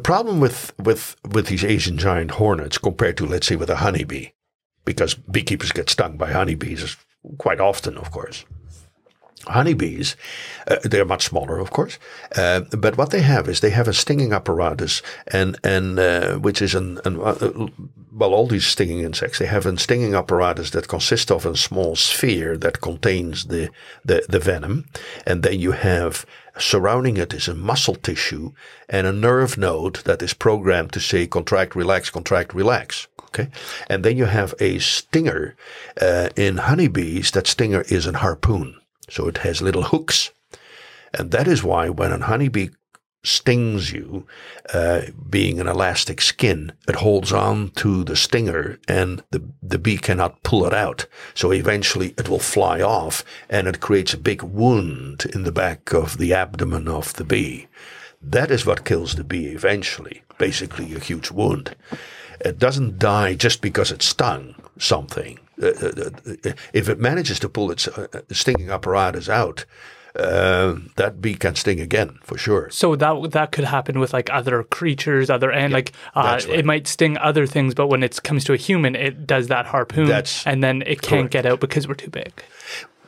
the problem with, with, with these Asian giant hornets compared to, let's say, with a honeybee, because beekeepers get stung by honeybees quite often, of course. Honeybees, uh, they're much smaller, of course, uh, but what they have is they have a stinging apparatus, and and uh, which is an, an uh, well, all these stinging insects they have a stinging apparatus that consists of a small sphere that contains the the, the venom, and then you have surrounding it is a muscle tissue and a nerve node that is programmed to say contract, relax, contract, relax. Okay. And then you have a stinger uh, in honeybees. That stinger is a harpoon. So it has little hooks. And that is why when a honeybee stings you, uh, being an elastic skin, it holds on to the stinger and the, the bee cannot pull it out. So eventually it will fly off and it creates a big wound in the back of the abdomen of the bee. That is what kills the bee eventually, basically a huge wound. It doesn't die just because it stung something. Uh, uh, uh, if it manages to pull its stinging apparatus out, uh, that bee can sting again for sure. So that that could happen with like other creatures, other and yeah, like uh, right. it might sting other things, but when it comes to a human, it does that harpoon, that's and then it can't get out because we're too big.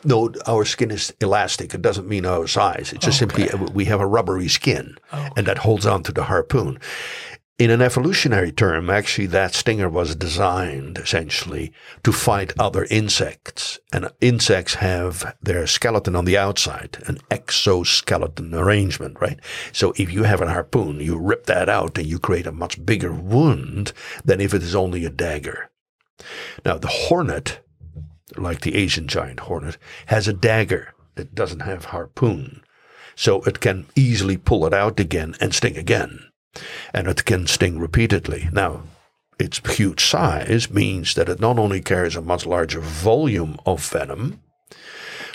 No, our skin is elastic. It doesn't mean our size. It's just okay. simply we have a rubbery skin, okay. and that holds on to the harpoon. In an evolutionary term, actually, that stinger was designed essentially to fight other insects. And insects have their skeleton on the outside, an exoskeleton arrangement, right? So if you have a harpoon, you rip that out and you create a much bigger wound than if it is only a dagger. Now, the hornet, like the Asian giant hornet, has a dagger. It doesn't have harpoon. So it can easily pull it out again and sting again and it can sting repeatedly. Now, its huge size means that it not only carries a much larger volume of venom,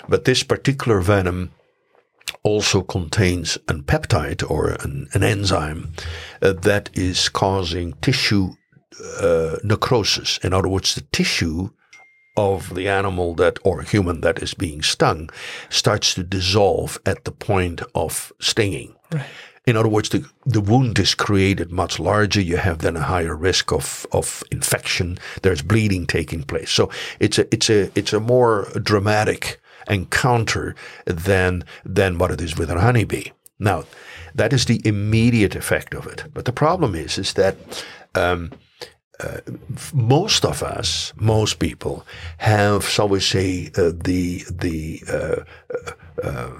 but this particular venom also contains a peptide or an, an enzyme uh, that is causing tissue uh, necrosis. In other words, the tissue of the animal that or human that is being stung starts to dissolve at the point of stinging. Right. In other words, the, the wound is created much larger. You have then a higher risk of, of infection. There's bleeding taking place. So it's a, it's a, it's a more dramatic encounter than, than what it is with a honeybee. Now, that is the immediate effect of it. But the problem is, is that, um, uh, most of us, most people, have, shall we say, uh, the the uh, uh, uh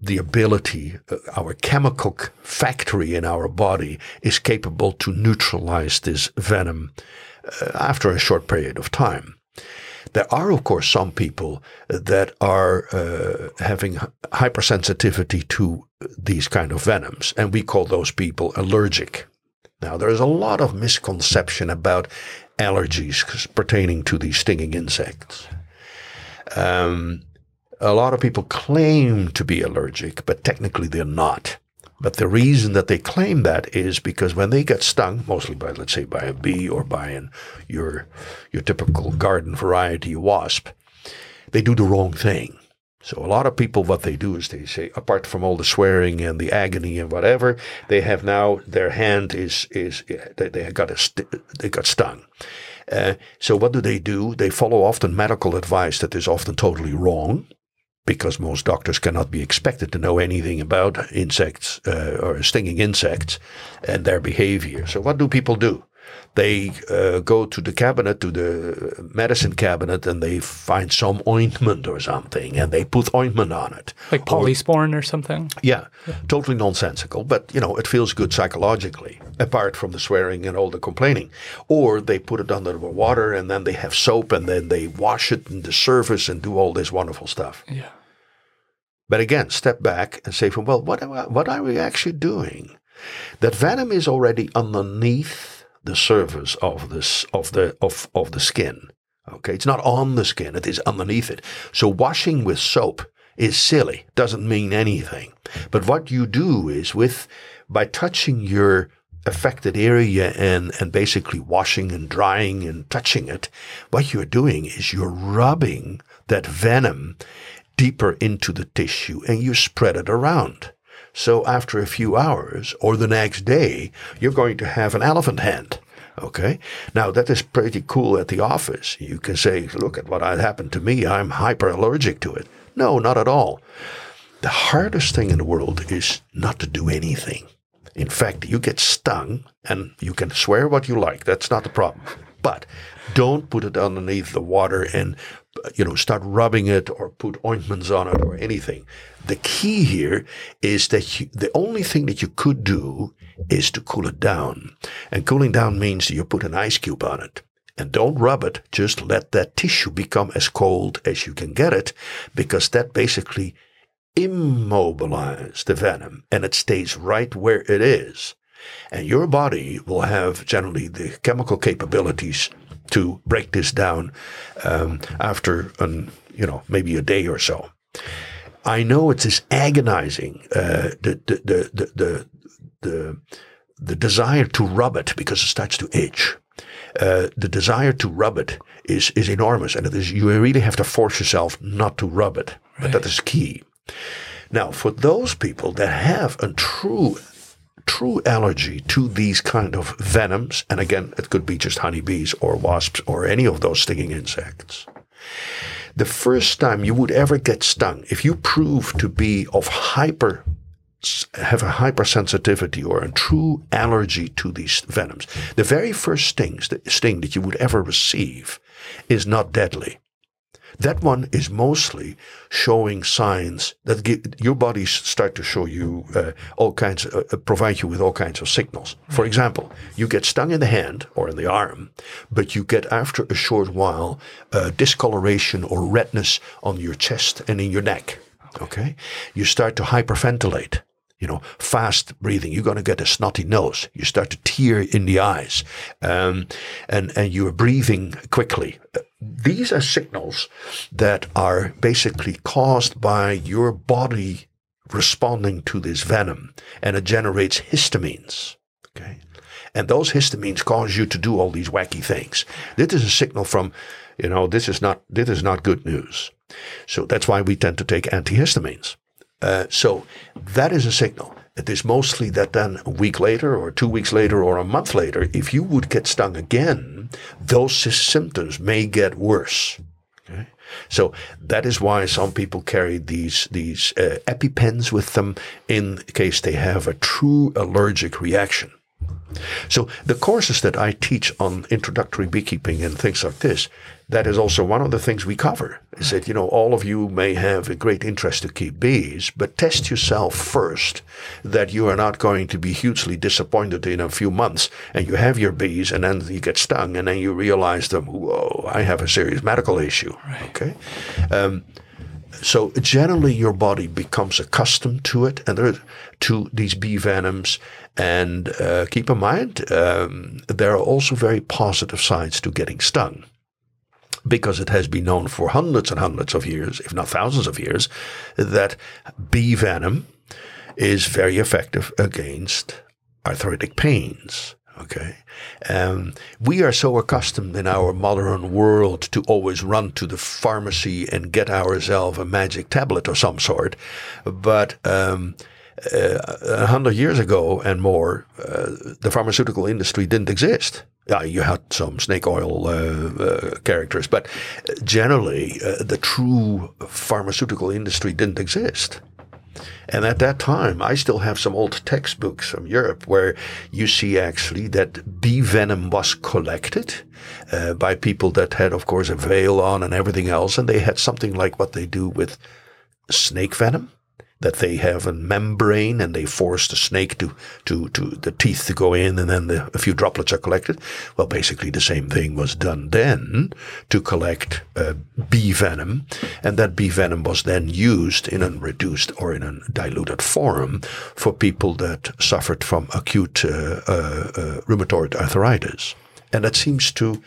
the ability, uh, our chemical factory in our body is capable to neutralize this venom uh, after a short period of time. There are, of course, some people that are uh, having hypersensitivity to these kind of venoms, and we call those people allergic. Now, there's a lot of misconception about allergies pertaining to these stinging insects. Um, a lot of people claim to be allergic, but technically they're not. But the reason that they claim that is because when they get stung, mostly by, let's say, by a bee or by an, your, your typical garden variety wasp, they do the wrong thing. So a lot of people, what they do is they say, apart from all the swearing and the agony and whatever, they have now their hand is is they, they got a st- they got stung. Uh, so what do they do? They follow often medical advice that is often totally wrong because most doctors cannot be expected to know anything about insects uh, or stinging insects and their behavior. So what do people do? They uh, go to the cabinet, to the medicine cabinet, and they find some ointment or something, and they put ointment on it, like polysporin or, or something. Yeah, yeah, totally nonsensical, but you know it feels good psychologically, apart from the swearing and all the complaining. Or they put it under the water, and then they have soap, and then they wash it in the surface and do all this wonderful stuff. Yeah. But again, step back and say, well, what, are what are we actually doing? That venom is already underneath the surface of this of the of, of the skin. Okay, it's not on the skin; it is underneath it. So washing with soap is silly; doesn't mean anything. But what you do is with by touching your affected area and, and basically washing and drying and touching it, what you're doing is you're rubbing that venom deeper into the tissue and you spread it around. So after a few hours or the next day, you're going to have an elephant hand. Okay. Now that is pretty cool at the office. You can say, look at what happened to me. I'm hyper allergic to it. No, not at all. The hardest thing in the world is not to do anything. In fact, you get stung and you can swear what you like. That's not the problem. But don't put it underneath the water and you know start rubbing it or put ointments on it or anything. The key here is that you, the only thing that you could do is to cool it down. And cooling down means you put an ice cube on it. And don't rub it, just let that tissue become as cold as you can get it, because that basically immobilizes the venom and it stays right where it is. And your body will have generally the chemical capabilities to break this down um, after an, you know maybe a day or so. I know it is this agonizing uh, the, the, the the the the the desire to rub it because it starts to itch. Uh, the desire to rub it is is enormous, and it is you really have to force yourself not to rub it. Right. But that is key. Now, for those people that have a true true allergy to these kind of venoms, and again, it could be just honeybees or wasps or any of those stinging insects. The first time you would ever get stung, if you prove to be of hyper have a hypersensitivity or a true allergy to these venoms, the very first stings, the sting that you would ever receive is not deadly. That one is mostly showing signs that give, your bodies start to show you uh, all kinds, uh, uh, provide you with all kinds of signals. For example, you get stung in the hand or in the arm, but you get after a short while uh, discoloration or redness on your chest and in your neck. Okay, you start to hyperventilate you know, fast breathing. You're going to get a snotty nose. You start to tear in the eyes, um, and and you are breathing quickly. These are signals that are basically caused by your body responding to this venom, and it generates histamines. Okay, and those histamines cause you to do all these wacky things. This is a signal from, you know, this is not this is not good news. So that's why we tend to take antihistamines. Uh, so that is a signal. It is mostly that then a week later or two weeks later or a month later, if you would get stung again, those symptoms may get worse. Okay? So that is why some people carry these these uh, EpiPens with them in case they have a true allergic reaction. So the courses that I teach on introductory beekeeping and things like this, that is also one of the things we cover. Is that you know all of you may have a great interest to keep bees, but test yourself first that you are not going to be hugely disappointed in a few months, and you have your bees, and then you get stung, and then you realize that whoa, I have a serious medical issue. Right. Okay. Um, so generally, your body becomes accustomed to it, and there, to these bee venoms. And uh, keep in mind, um, there are also very positive sides to getting stung because it has been known for hundreds and hundreds of years, if not thousands of years, that bee venom is very effective against arthritic pains. Okay. Um, we are so accustomed in our modern world to always run to the pharmacy and get ourselves a magic tablet of some sort. But um, a hundred years ago and more, uh, the pharmaceutical industry didn't exist. Yeah, you had some snake oil uh, uh characters, but generally, uh, the true pharmaceutical industry didn't exist. And at that time, I still have some old textbooks from Europe where you see actually that bee venom was collected uh, by people that had, of course, a veil on and everything else. And they had something like what they do with snake venom that they have a membrane and they force the snake to, to, to the teeth to go in and then the, a few droplets are collected. Well, basically the same thing was done then to collect uh, bee venom. And that bee venom was then used in a reduced or in a diluted form for people that suffered from acute uh, uh, uh rheumatoid arthritis. And that seems to,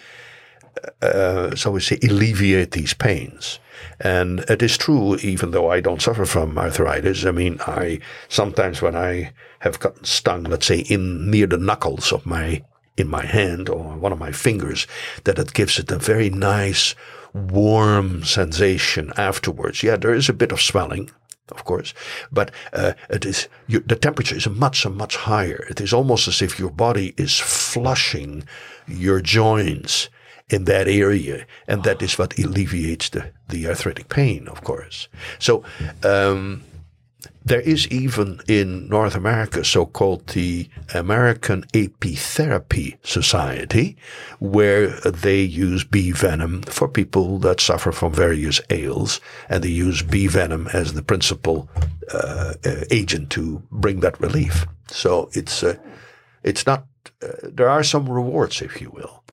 uh, so we say, alleviate these pains. And it is true, even though I don't suffer from arthritis. I mean, I sometimes when I have gotten stung, let's say in near the knuckles of my in my hand or one of my fingers, that it gives it a very nice warm sensation afterwards. Yeah, there is a bit of swelling. of course, but uh, it is you, the temperature is much much higher. It is almost as if your body is flushing your joints in that area, and that is what alleviates the the arthritic pain, of course. So. Um, there is even in North America so-called the American Apitherapy Society, where they use bee venom for people that suffer from various ails, and they use bee venom as the principal uh, agent to bring that relief. So it's uh, it's not. Uh, there are some rewards, if you will.